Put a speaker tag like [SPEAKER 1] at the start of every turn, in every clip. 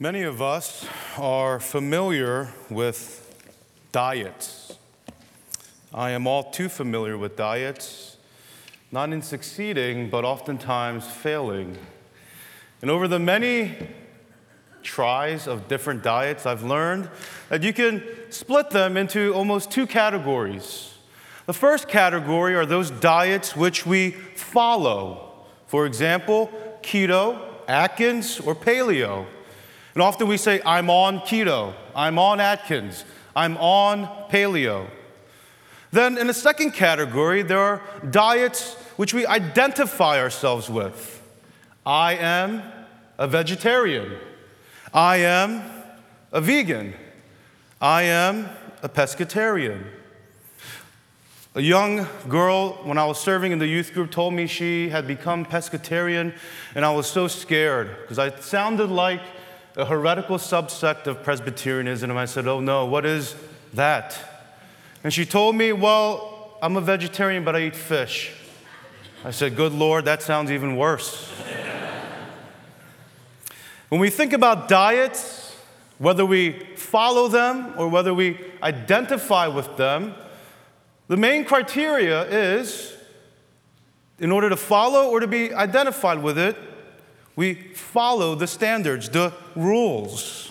[SPEAKER 1] Many of us are familiar with diets. I am all too familiar with diets, not in succeeding, but oftentimes failing. And over the many tries of different diets, I've learned that you can split them into almost two categories. The first category are those diets which we follow. For example, keto, Atkins, or paleo. And often we say, I'm on keto, I'm on Atkins, I'm on paleo. Then, in the second category, there are diets which we identify ourselves with. I am a vegetarian. I am a vegan. I am a pescatarian. A young girl, when I was serving in the youth group, told me she had become pescatarian, and I was so scared because I sounded like a heretical subsect of Presbyterianism. And I said, Oh no, what is that? And she told me, Well, I'm a vegetarian, but I eat fish. I said, Good Lord, that sounds even worse. when we think about diets, whether we follow them or whether we identify with them, the main criteria is in order to follow or to be identified with it, we follow the standards, the rules.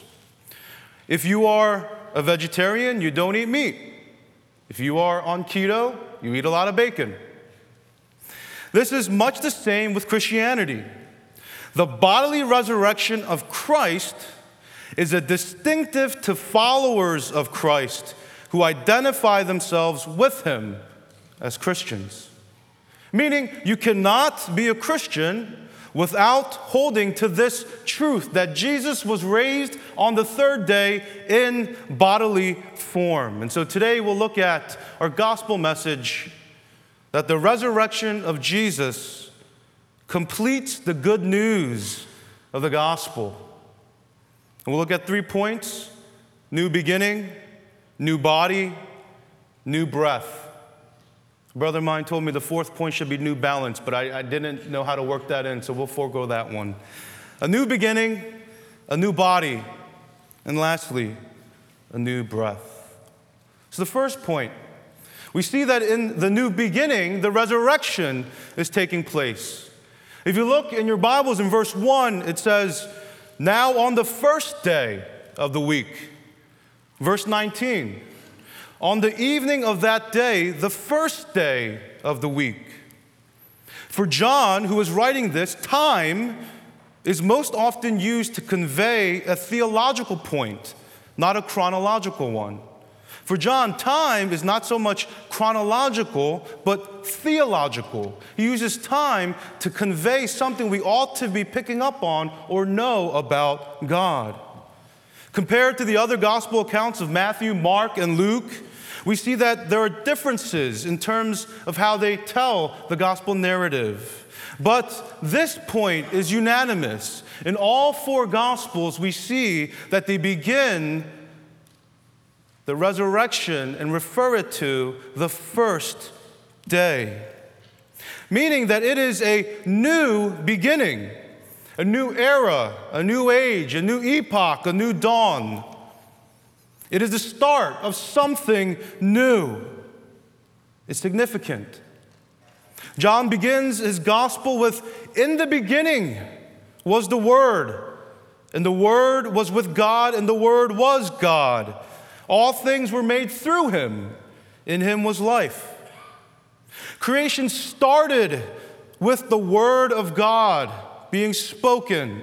[SPEAKER 1] If you are a vegetarian, you don't eat meat. If you are on keto, you eat a lot of bacon. This is much the same with Christianity. The bodily resurrection of Christ is a distinctive to followers of Christ who identify themselves with him as Christians. Meaning, you cannot be a Christian without holding to this truth that Jesus was raised on the third day in bodily form. And so today we'll look at our gospel message that the resurrection of Jesus completes the good news of the gospel. And we'll look at three points new beginning, new body, new breath brother mine told me the fourth point should be new balance, but I, I didn't know how to work that in, so we'll forego that one. A new beginning, a new body, and lastly, a new breath. So, the first point, we see that in the new beginning, the resurrection is taking place. If you look in your Bibles in verse 1, it says, Now on the first day of the week. Verse 19, on the evening of that day, the first day of the week. For John, who is writing this, time is most often used to convey a theological point, not a chronological one. For John, time is not so much chronological, but theological. He uses time to convey something we ought to be picking up on or know about God. Compared to the other gospel accounts of Matthew, Mark, and Luke, we see that there are differences in terms of how they tell the gospel narrative. But this point is unanimous. In all four gospels, we see that they begin the resurrection and refer it to the first day, meaning that it is a new beginning, a new era, a new age, a new epoch, a new dawn. It is the start of something new. It's significant. John begins his gospel with In the beginning was the Word, and the Word was with God, and the Word was God. All things were made through him, in him was life. Creation started with the Word of God being spoken,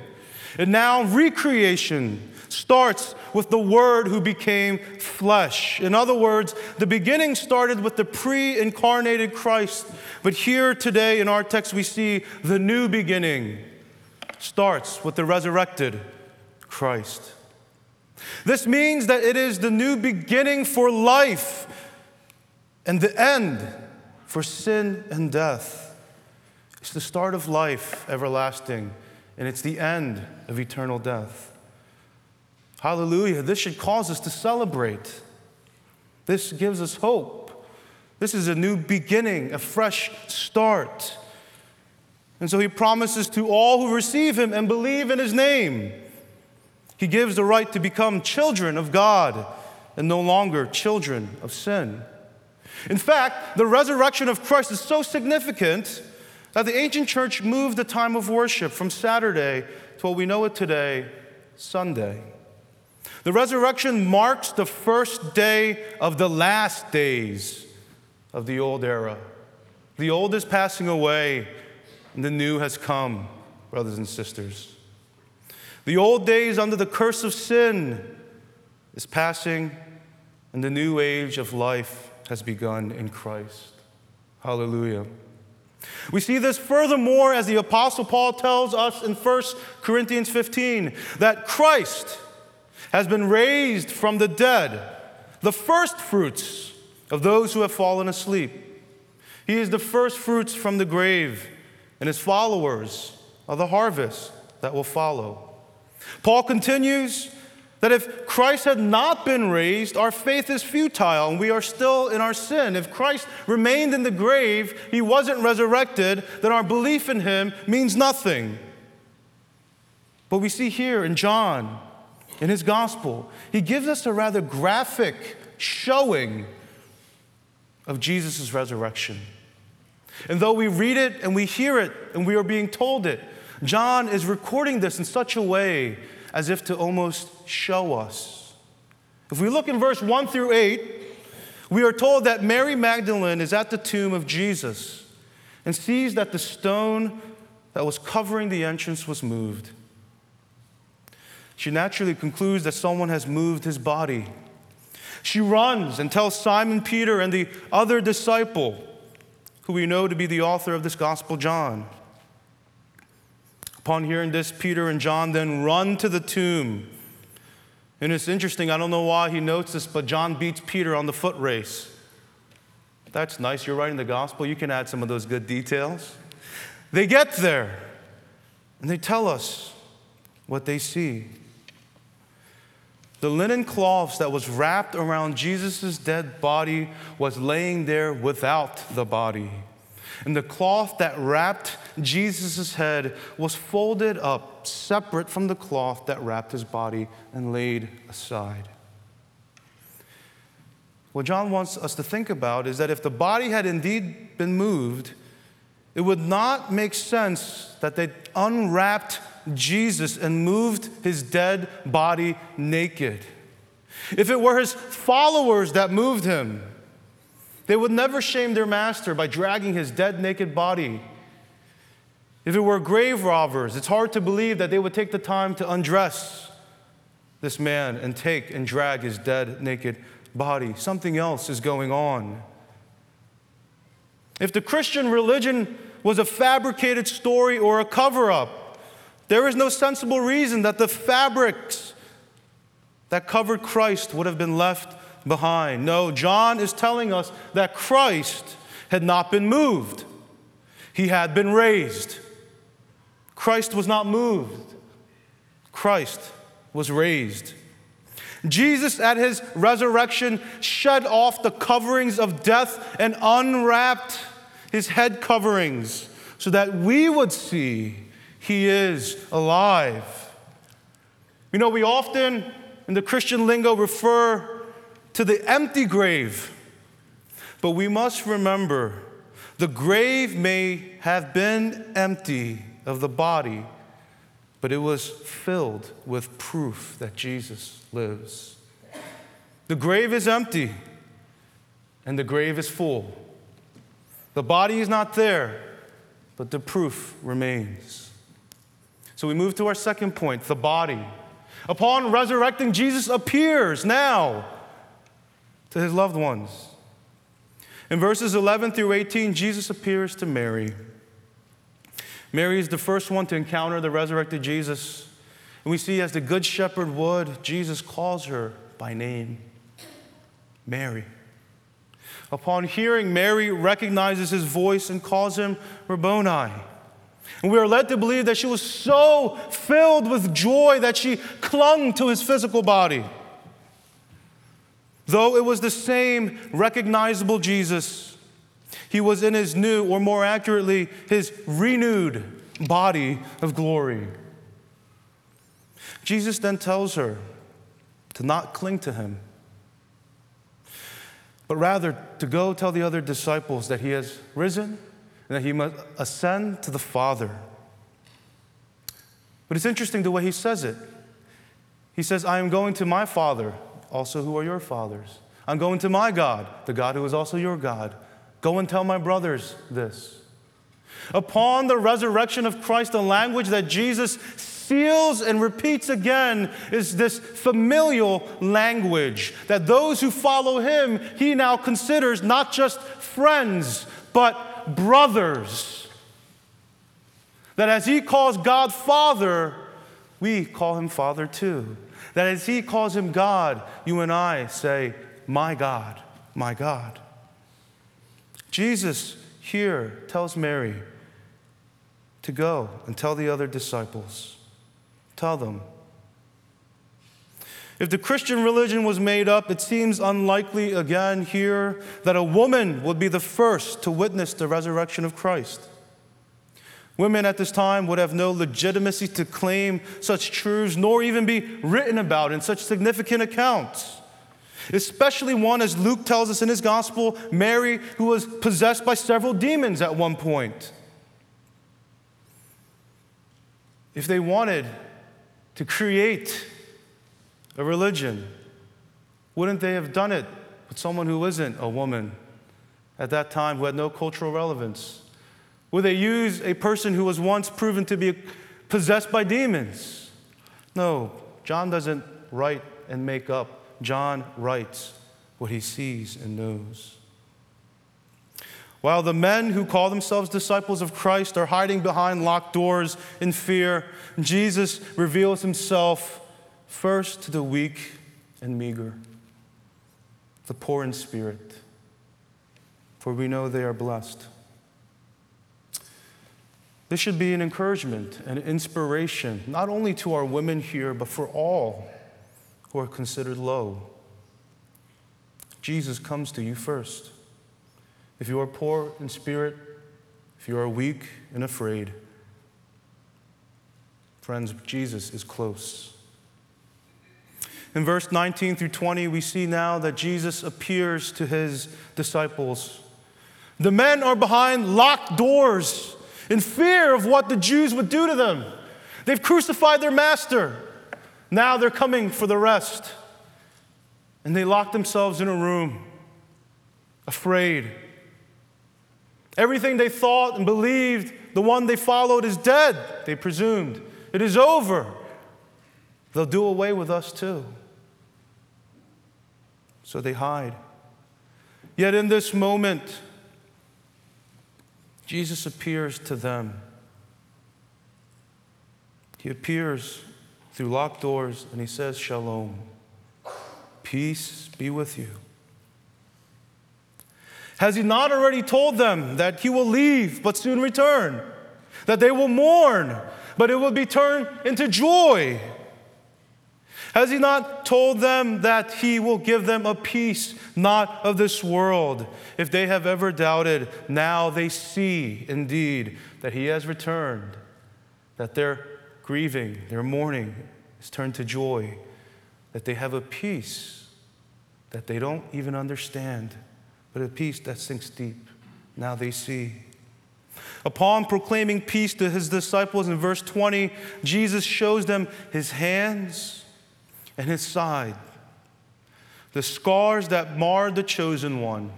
[SPEAKER 1] and now recreation starts with the Word who became flesh. In other words, the beginning started with the pre incarnated Christ. But here today in our text, we see the new beginning starts with the resurrected Christ. This means that it is the new beginning for life and the end for sin and death. It's the start of life everlasting, and it's the end of eternal death. Hallelujah. This should cause us to celebrate. This gives us hope. This is a new beginning, a fresh start. And so he promises to all who receive him and believe in his name He gives the right to become children of God and no longer children of sin. In fact, the resurrection of Christ is so significant that the ancient church moved the time of worship from Saturday to what we know it today, Sunday. The resurrection marks the first day of the last days of the old era. The old is passing away, and the new has come, brothers and sisters. The old days under the curse of sin is passing, and the new age of life has begun in Christ. Hallelujah. We see this furthermore as the Apostle Paul tells us in 1 Corinthians 15 that Christ has been raised from the dead, the first fruits of those who have fallen asleep. He is the first fruits from the grave, and his followers are the harvest that will follow. Paul continues that if Christ had not been raised, our faith is futile and we are still in our sin. If Christ remained in the grave, he wasn't resurrected, then our belief in him means nothing. But we see here in John, in his gospel, he gives us a rather graphic showing of Jesus' resurrection. And though we read it and we hear it and we are being told it, John is recording this in such a way as if to almost show us. If we look in verse 1 through 8, we are told that Mary Magdalene is at the tomb of Jesus and sees that the stone that was covering the entrance was moved. She naturally concludes that someone has moved his body. She runs and tells Simon Peter and the other disciple, who we know to be the author of this gospel, John. Upon hearing this, Peter and John then run to the tomb. And it's interesting, I don't know why he notes this, but John beats Peter on the foot race. That's nice. You're writing the gospel. You can add some of those good details. They get there and they tell us what they see. The linen cloths that was wrapped around Jesus' dead body was laying there without the body. And the cloth that wrapped Jesus' head was folded up, separate from the cloth that wrapped his body and laid aside. What John wants us to think about is that if the body had indeed been moved, it would not make sense that they unwrapped Jesus and moved his dead body naked. If it were his followers that moved him, they would never shame their master by dragging his dead, naked body. If it were grave robbers, it's hard to believe that they would take the time to undress this man and take and drag his dead, naked body. Something else is going on. If the Christian religion was a fabricated story or a cover up, there is no sensible reason that the fabrics that covered Christ would have been left behind. No, John is telling us that Christ had not been moved, he had been raised. Christ was not moved, Christ was raised. Jesus, at his resurrection, shed off the coverings of death and unwrapped his head coverings so that we would see he is alive. You know, we often in the Christian lingo refer to the empty grave, but we must remember the grave may have been empty of the body, but it was filled with proof that Jesus lives. The grave is empty and the grave is full. The body is not there, but the proof remains. So we move to our second point the body. Upon resurrecting, Jesus appears now to his loved ones. In verses 11 through 18, Jesus appears to Mary. Mary is the first one to encounter the resurrected Jesus. And we see, as the Good Shepherd would, Jesus calls her by name Mary. Upon hearing, Mary recognizes his voice and calls him Rabboni and we are led to believe that she was so filled with joy that she clung to his physical body. Though it was the same recognizable Jesus, he was in his new, or more accurately, his renewed body of glory. Jesus then tells her to not cling to him, but rather to go tell the other disciples that he has risen and that he must ascend to the Father. But it's interesting the way he says it. He says, I am going to my Father, also who are your fathers. I'm going to my God, the God who is also your God. Go and tell my brothers this. Upon the resurrection of Christ, the language that Jesus seals and repeats again is this familial language that those who follow him, he now considers not just friends, but brothers. That as he calls God Father, we call him Father too. That as he calls him God, you and I say, My God, my God. Jesus here tells Mary to go and tell the other disciples. Tell them. If the Christian religion was made up, it seems unlikely again here that a woman would be the first to witness the resurrection of Christ. Women at this time would have no legitimacy to claim such truths, nor even be written about in such significant accounts. Especially one, as Luke tells us in his gospel, Mary, who was possessed by several demons at one point. If they wanted to create a religion, wouldn't they have done it with someone who isn't a woman at that time who had no cultural relevance? Would they use a person who was once proven to be possessed by demons? No, John doesn't write and make up. John writes what he sees and knows. While the men who call themselves disciples of Christ are hiding behind locked doors in fear, Jesus reveals himself first to the weak and meager, the poor in spirit, for we know they are blessed. This should be an encouragement and inspiration, not only to our women here, but for all who are considered low. Jesus comes to you first. If you are poor in spirit, if you are weak and afraid, friends, Jesus is close. In verse 19 through 20, we see now that Jesus appears to his disciples. The men are behind locked doors in fear of what the Jews would do to them. They've crucified their master. Now they're coming for the rest. And they lock themselves in a room, afraid. Everything they thought and believed, the one they followed is dead, they presumed. It is over. They'll do away with us too. So they hide. Yet in this moment, Jesus appears to them. He appears through locked doors and he says, Shalom. Peace be with you. Has he not already told them that he will leave but soon return? That they will mourn, but it will be turned into joy? Has he not told them that he will give them a peace not of this world? If they have ever doubted, now they see indeed that he has returned, that their grieving, their mourning is turned to joy, that they have a peace that they don't even understand, but a peace that sinks deep. Now they see. Upon proclaiming peace to his disciples in verse 20, Jesus shows them his hands and his side, the scars that marred the chosen one,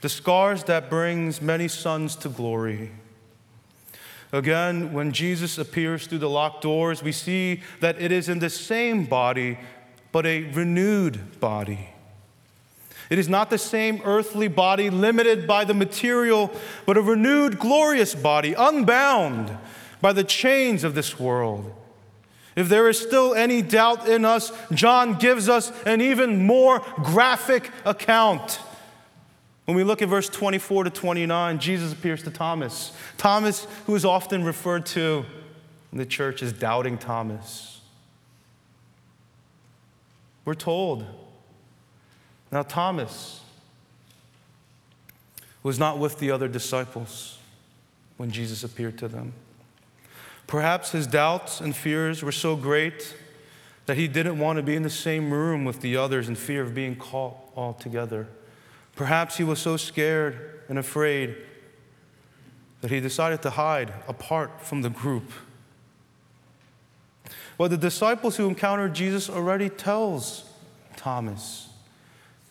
[SPEAKER 1] the scars that brings many sons to glory. Again, when Jesus appears through the locked doors, we see that it is in the same body, but a renewed body. It is not the same earthly body limited by the material, but a renewed, glorious body, unbound by the chains of this world. If there is still any doubt in us, John gives us an even more graphic account. When we look at verse 24 to 29, Jesus appears to Thomas. Thomas, who is often referred to in the church as doubting Thomas. We're told. Now, Thomas was not with the other disciples when Jesus appeared to them. Perhaps his doubts and fears were so great that he didn't want to be in the same room with the others in fear of being caught all together. Perhaps he was so scared and afraid that he decided to hide apart from the group. Well, the disciples who encountered Jesus already tells Thomas.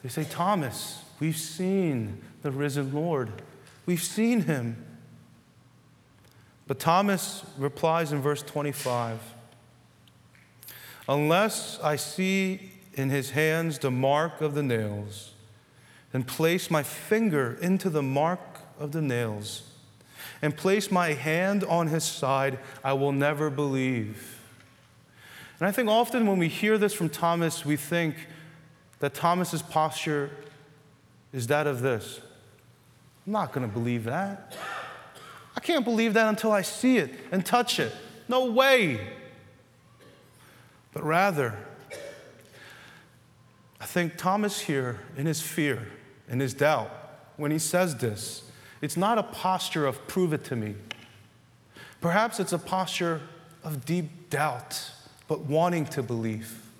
[SPEAKER 1] They say, Thomas, we've seen the risen Lord. We've seen him. But Thomas replies in verse 25 Unless I see in his hands the mark of the nails, and place my finger into the mark of the nails, and place my hand on his side, I will never believe. And I think often when we hear this from Thomas, we think that Thomas's posture is that of this I'm not going to believe that. I can't believe that until I see it and touch it. No way. But rather, I think Thomas here, in his fear, in his doubt, when he says this, it's not a posture of prove it to me. Perhaps it's a posture of deep doubt, but wanting to believe.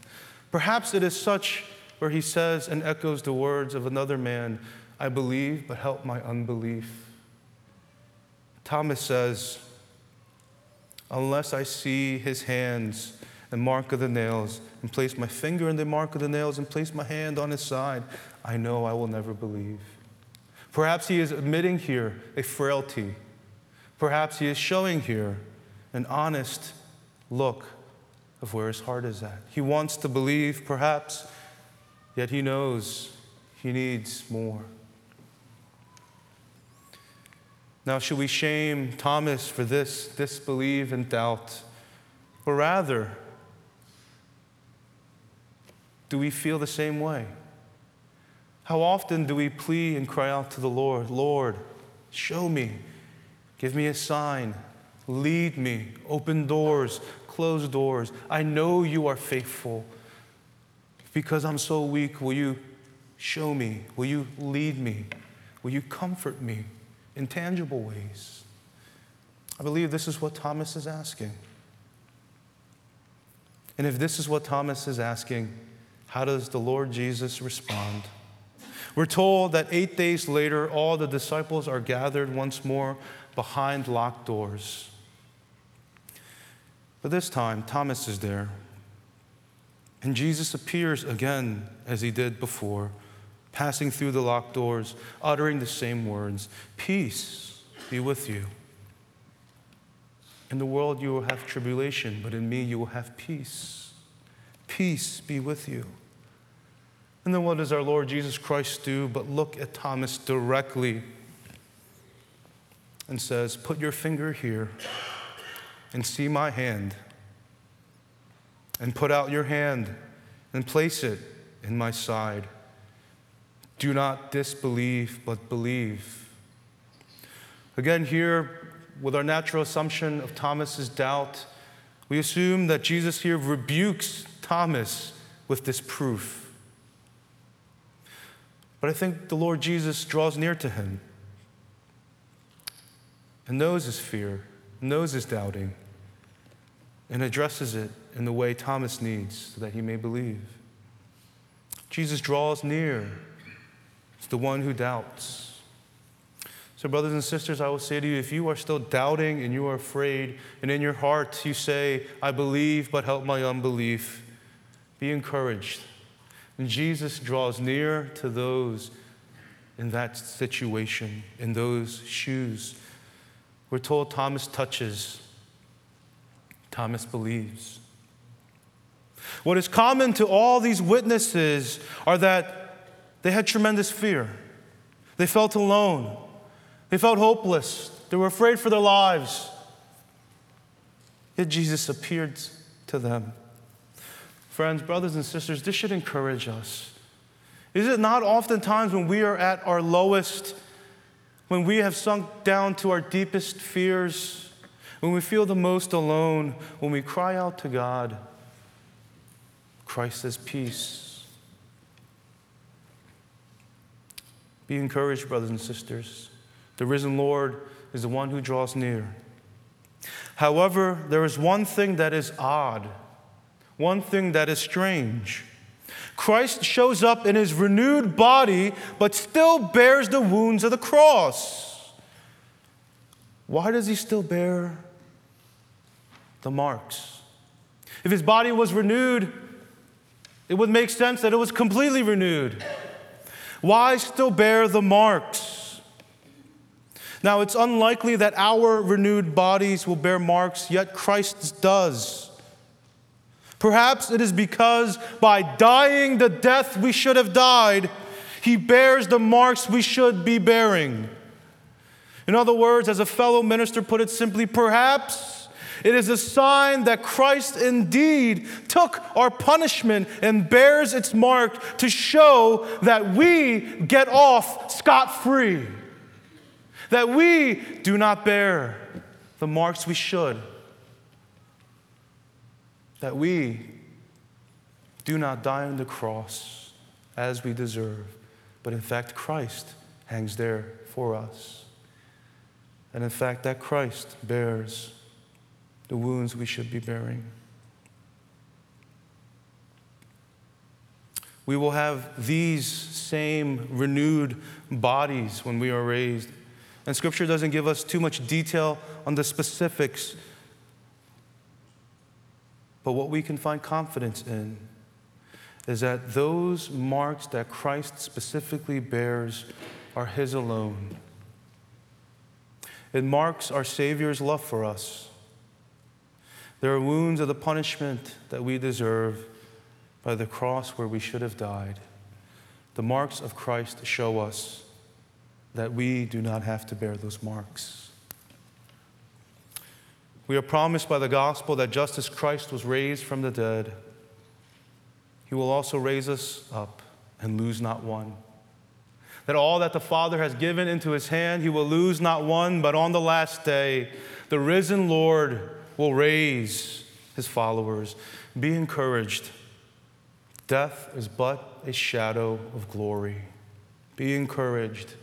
[SPEAKER 1] Perhaps it is such where he says and echoes the words of another man I believe, but help my unbelief. Thomas says, Unless I see his hands and mark of the nails, and place my finger in the mark of the nails, and place my hand on his side, I know I will never believe. Perhaps he is admitting here a frailty. Perhaps he is showing here an honest look of where his heart is at. He wants to believe, perhaps, yet he knows he needs more. Now, should we shame Thomas for this disbelief and doubt? Or rather, do we feel the same way? How often do we plead and cry out to the Lord, Lord, show me, give me a sign, lead me, open doors, close doors. I know you are faithful. Because I'm so weak, will you show me? Will you lead me? Will you comfort me in tangible ways? I believe this is what Thomas is asking. And if this is what Thomas is asking, how does the Lord Jesus respond? We're told that eight days later, all the disciples are gathered once more behind locked doors. But this time, Thomas is there. And Jesus appears again as he did before, passing through the locked doors, uttering the same words Peace be with you. In the world you will have tribulation, but in me you will have peace. Peace be with you. And then what does our Lord Jesus Christ do but look at Thomas directly and says, Put your finger here and see my hand, and put out your hand and place it in my side. Do not disbelieve, but believe. Again, here, with our natural assumption of Thomas's doubt, we assume that Jesus here rebukes Thomas with this proof. But I think the Lord Jesus draws near to him and knows his fear, knows his doubting, and addresses it in the way Thomas needs so that he may believe. Jesus draws near the one who doubts. So, brothers and sisters, I will say to you if you are still doubting and you are afraid, and in your heart you say, I believe, but help my unbelief, be encouraged. And Jesus draws near to those in that situation, in those shoes. We're told Thomas touches, Thomas believes. What is common to all these witnesses are that they had tremendous fear. They felt alone. They felt hopeless. They were afraid for their lives. Yet Jesus appeared to them. Friends, brothers, and sisters, this should encourage us. Is it not oftentimes when we are at our lowest, when we have sunk down to our deepest fears, when we feel the most alone, when we cry out to God, Christ says, Peace. Be encouraged, brothers and sisters. The risen Lord is the one who draws near. However, there is one thing that is odd, one thing that is strange. Christ shows up in his renewed body, but still bears the wounds of the cross. Why does he still bear the marks? If his body was renewed, it would make sense that it was completely renewed. Why still bear the marks? Now, it's unlikely that our renewed bodies will bear marks, yet Christ's does. Perhaps it is because by dying the death we should have died, he bears the marks we should be bearing. In other words, as a fellow minister put it simply, perhaps it is a sign that Christ indeed took our punishment and bears its mark to show that we get off scot free, that we do not bear the marks we should that we do not die on the cross as we deserve, but in fact, Christ hangs there for us. And in fact, that Christ bears the wounds we should be bearing. We will have these same renewed bodies when we are raised. And Scripture doesn't give us too much detail on the specifics but what we can find confidence in is that those marks that Christ specifically bears are His alone. It marks our Savior's love for us. There are wounds of the punishment that we deserve by the cross where we should have died. The marks of Christ show us that we do not have to bear those marks. We are promised by the gospel that just as Christ was raised from the dead, he will also raise us up and lose not one. That all that the Father has given into his hand, he will lose not one, but on the last day, the risen Lord will raise his followers. Be encouraged. Death is but a shadow of glory. Be encouraged.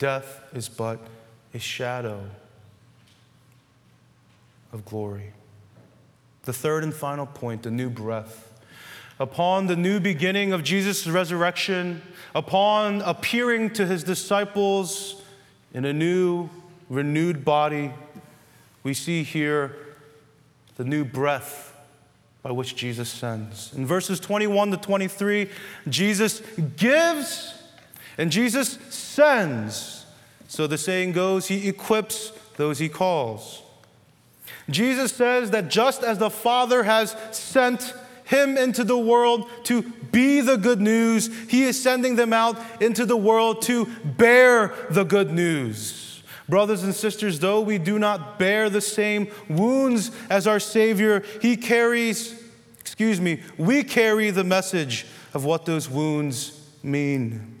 [SPEAKER 1] Death is but a shadow of glory. The third and final point the new breath. Upon the new beginning of Jesus' resurrection, upon appearing to his disciples in a new, renewed body, we see here the new breath by which Jesus sends. In verses 21 to 23, Jesus gives and Jesus sends. So the saying goes, He equips those He calls. Jesus says that just as the Father has sent him into the world to be the good news, he is sending them out into the world to bear the good news. Brothers and sisters, though we do not bear the same wounds as our Savior, he carries, excuse me, we carry the message of what those wounds mean.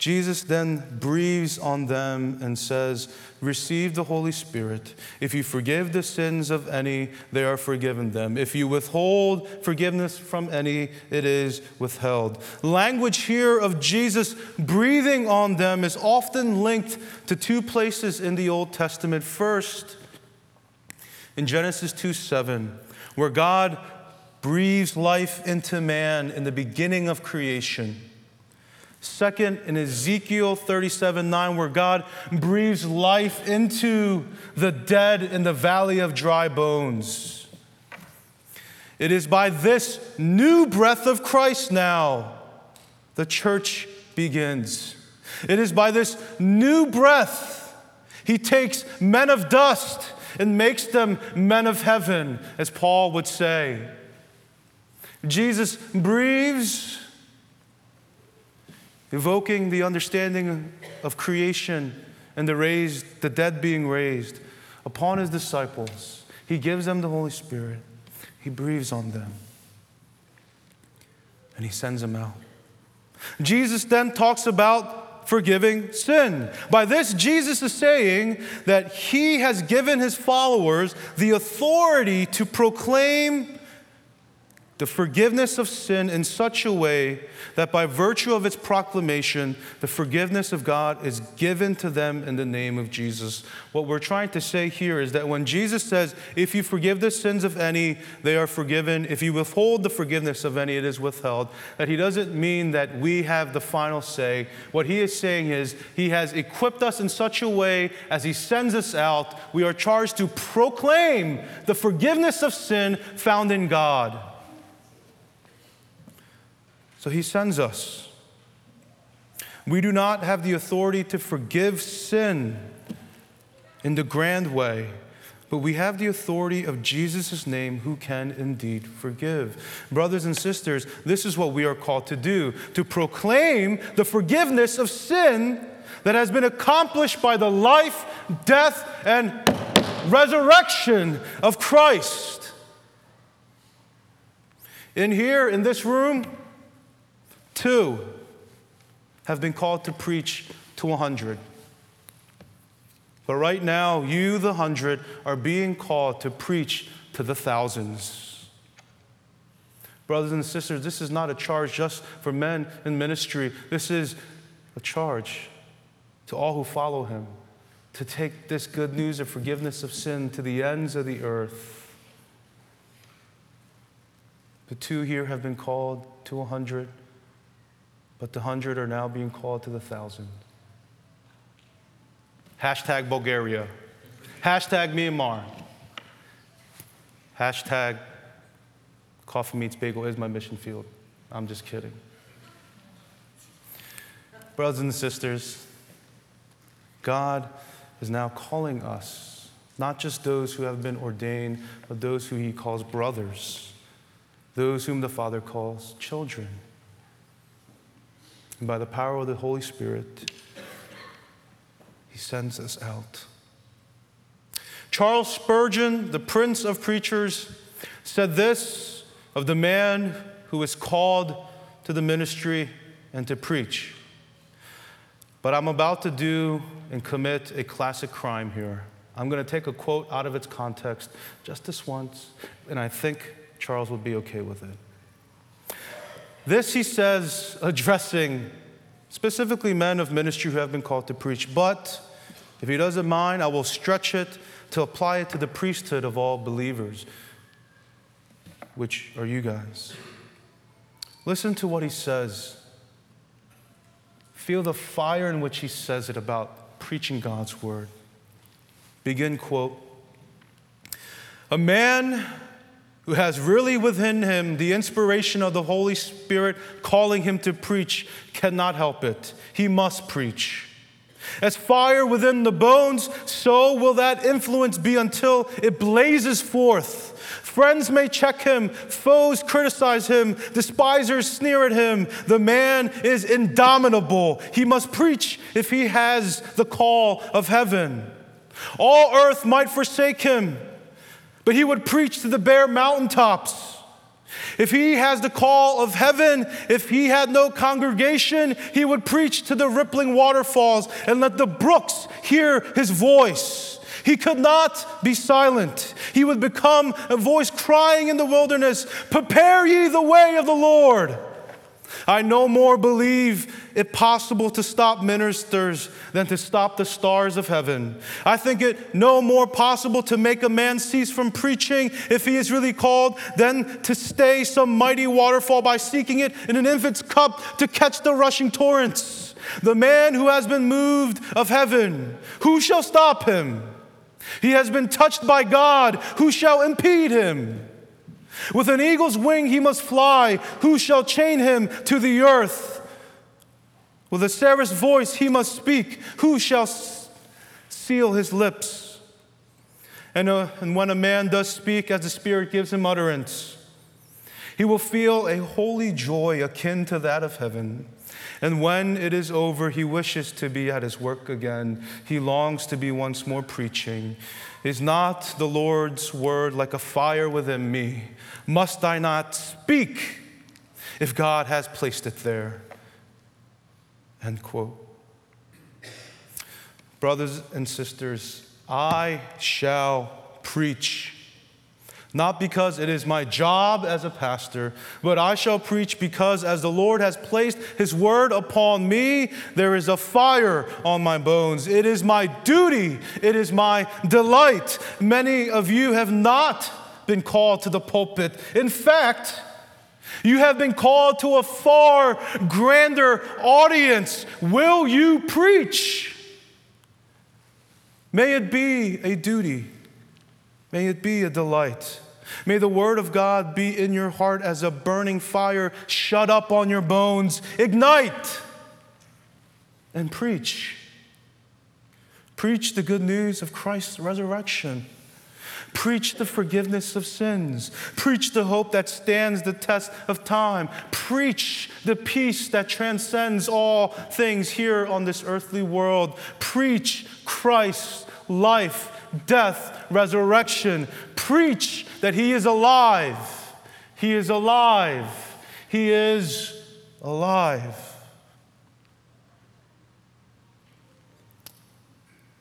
[SPEAKER 1] Jesus then breathes on them and says, Receive the Holy Spirit. If you forgive the sins of any, they are forgiven them. If you withhold forgiveness from any, it is withheld. Language here of Jesus breathing on them is often linked to two places in the Old Testament. First, in Genesis 2 7, where God breathes life into man in the beginning of creation. Second, in Ezekiel 37 9, where God breathes life into the dead in the valley of dry bones. It is by this new breath of Christ now the church begins. It is by this new breath he takes men of dust and makes them men of heaven, as Paul would say. Jesus breathes evoking the understanding of creation and the raised, the dead being raised upon his disciples. He gives them the Holy Spirit. He breathes on them. And he sends them out. Jesus then talks about forgiving sin. By this, Jesus is saying that he has given his followers the authority to proclaim the forgiveness of sin in such a way that by virtue of its proclamation, the forgiveness of God is given to them in the name of Jesus. What we're trying to say here is that when Jesus says, If you forgive the sins of any, they are forgiven. If you withhold the forgiveness of any, it is withheld. That he doesn't mean that we have the final say. What he is saying is, he has equipped us in such a way as he sends us out, we are charged to proclaim the forgiveness of sin found in God. So he sends us. We do not have the authority to forgive sin in the grand way, but we have the authority of Jesus' name who can indeed forgive. Brothers and sisters, this is what we are called to do to proclaim the forgiveness of sin that has been accomplished by the life, death, and resurrection of Christ. In here, in this room, Two have been called to preach to a hundred. But right now, you, the hundred, are being called to preach to the thousands. Brothers and sisters, this is not a charge just for men in ministry. This is a charge to all who follow him to take this good news of forgiveness of sin to the ends of the earth. The two here have been called to a hundred but the hundred are now being called to the thousand. Hashtag Bulgaria. Hashtag Myanmar. Hashtag Coffee Meets Bagel is my mission field. I'm just kidding. Brothers and sisters, God is now calling us, not just those who have been ordained, but those who He calls brothers, those whom the Father calls children. And by the power of the Holy Spirit, He sends us out. Charles Spurgeon, the prince of preachers, said this of the man who is called to the ministry and to preach. But I'm about to do and commit a classic crime here. I'm going to take a quote out of its context just this once, and I think Charles would be okay with it. This he says, addressing specifically men of ministry who have been called to preach. But if he doesn't mind, I will stretch it to apply it to the priesthood of all believers, which are you guys. Listen to what he says. Feel the fire in which he says it about preaching God's word. Begin quote. A man who has really within him the inspiration of the Holy Spirit calling him to preach, cannot help it. He must preach. As fire within the bones, so will that influence be until it blazes forth. Friends may check him, foes criticize him, despisers sneer at him. The man is indomitable. He must preach if he has the call of heaven. All earth might forsake him but he would preach to the bare mountaintops. If he has the call of heaven, if he had no congregation, he would preach to the rippling waterfalls and let the brooks hear his voice. He could not be silent. He would become a voice crying in the wilderness Prepare ye the way of the Lord. I no more believe it possible to stop ministers than to stop the stars of heaven. I think it no more possible to make a man cease from preaching if he is really called than to stay some mighty waterfall by seeking it in an infant's cup to catch the rushing torrents. The man who has been moved of heaven, who shall stop him? He has been touched by God, who shall impede him? With an eagle's wing he must fly. Who shall chain him to the earth? With a seraph's voice he must speak. Who shall seal his lips? And, uh, and when a man does speak as the Spirit gives him utterance, he will feel a holy joy akin to that of heaven. And when it is over, he wishes to be at his work again. He longs to be once more preaching. Is not the Lord's word like a fire within me? Must I not speak if God has placed it there? End quote. Brothers and sisters, I shall preach. Not because it is my job as a pastor, but I shall preach because as the Lord has placed his word upon me, there is a fire on my bones. It is my duty, it is my delight. Many of you have not been called to the pulpit. In fact, you have been called to a far grander audience. Will you preach? May it be a duty May it be a delight. May the word of God be in your heart as a burning fire shut up on your bones. Ignite and preach. Preach the good news of Christ's resurrection. Preach the forgiveness of sins. Preach the hope that stands the test of time. Preach the peace that transcends all things here on this earthly world. Preach Christ's life death, resurrection. Preach that He is alive. He is alive. He is alive.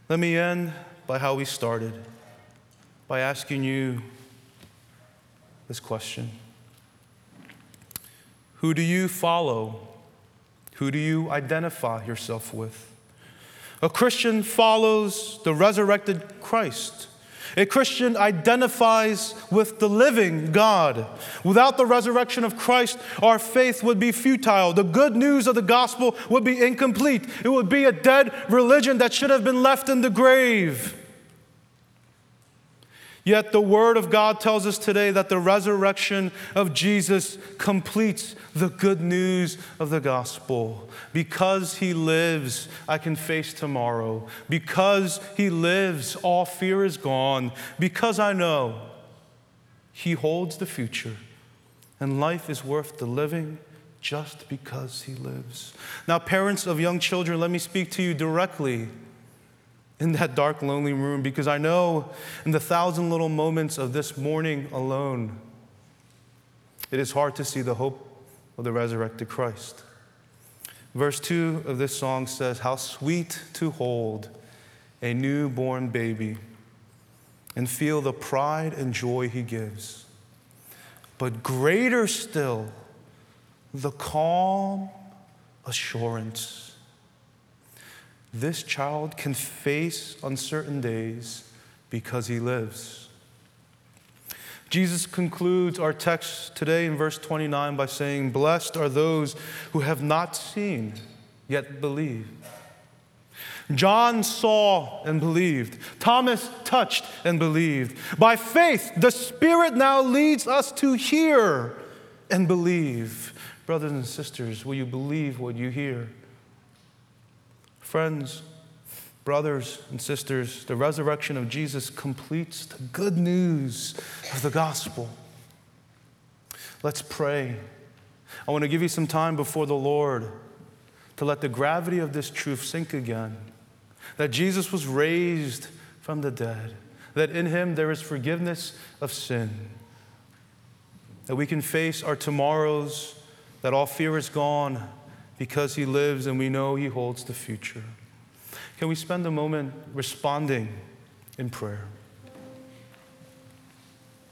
[SPEAKER 1] Let me end by how we started by asking you this question Who do you follow? Who do you identify yourself with? A Christian follows the resurrected Christ. A Christian identifies with the living God. Without the resurrection of Christ, our faith would be futile. The good news of the gospel would be incomplete. It would be a dead religion that should have been left in the grave. Yet the Word of God tells us today that the resurrection of Jesus completes the good news of the gospel. Because He lives, I can face tomorrow. Because He lives, all fear is gone. Because I know He holds the future, and life is worth the living just because He lives. Now, parents of young children, let me speak to you directly in that dark, lonely room because I know in the thousand little moments of this morning alone, it is hard to see the hope of the resurrected Christ. Verse 2 of this song says, How sweet to hold a newborn baby and feel the pride and joy he gives. But greater still, the calm assurance this child can face uncertain days because he lives. Jesus concludes our text today in verse 29 by saying, Blessed are those who have not seen, yet believe. John saw and believed. Thomas touched and believed. By faith, the Spirit now leads us to hear and believe. Brothers and sisters, will you believe what you hear? Friends, brothers and sisters, the resurrection of Jesus completes the good news of the gospel. Let's pray. I want to give you some time before the Lord to let the gravity of this truth sink again that Jesus was raised from the dead, that in him there is forgiveness of sin, that we can face our tomorrows, that all fear is gone because He lives and we know He holds the future. Can we spend a moment responding in prayer?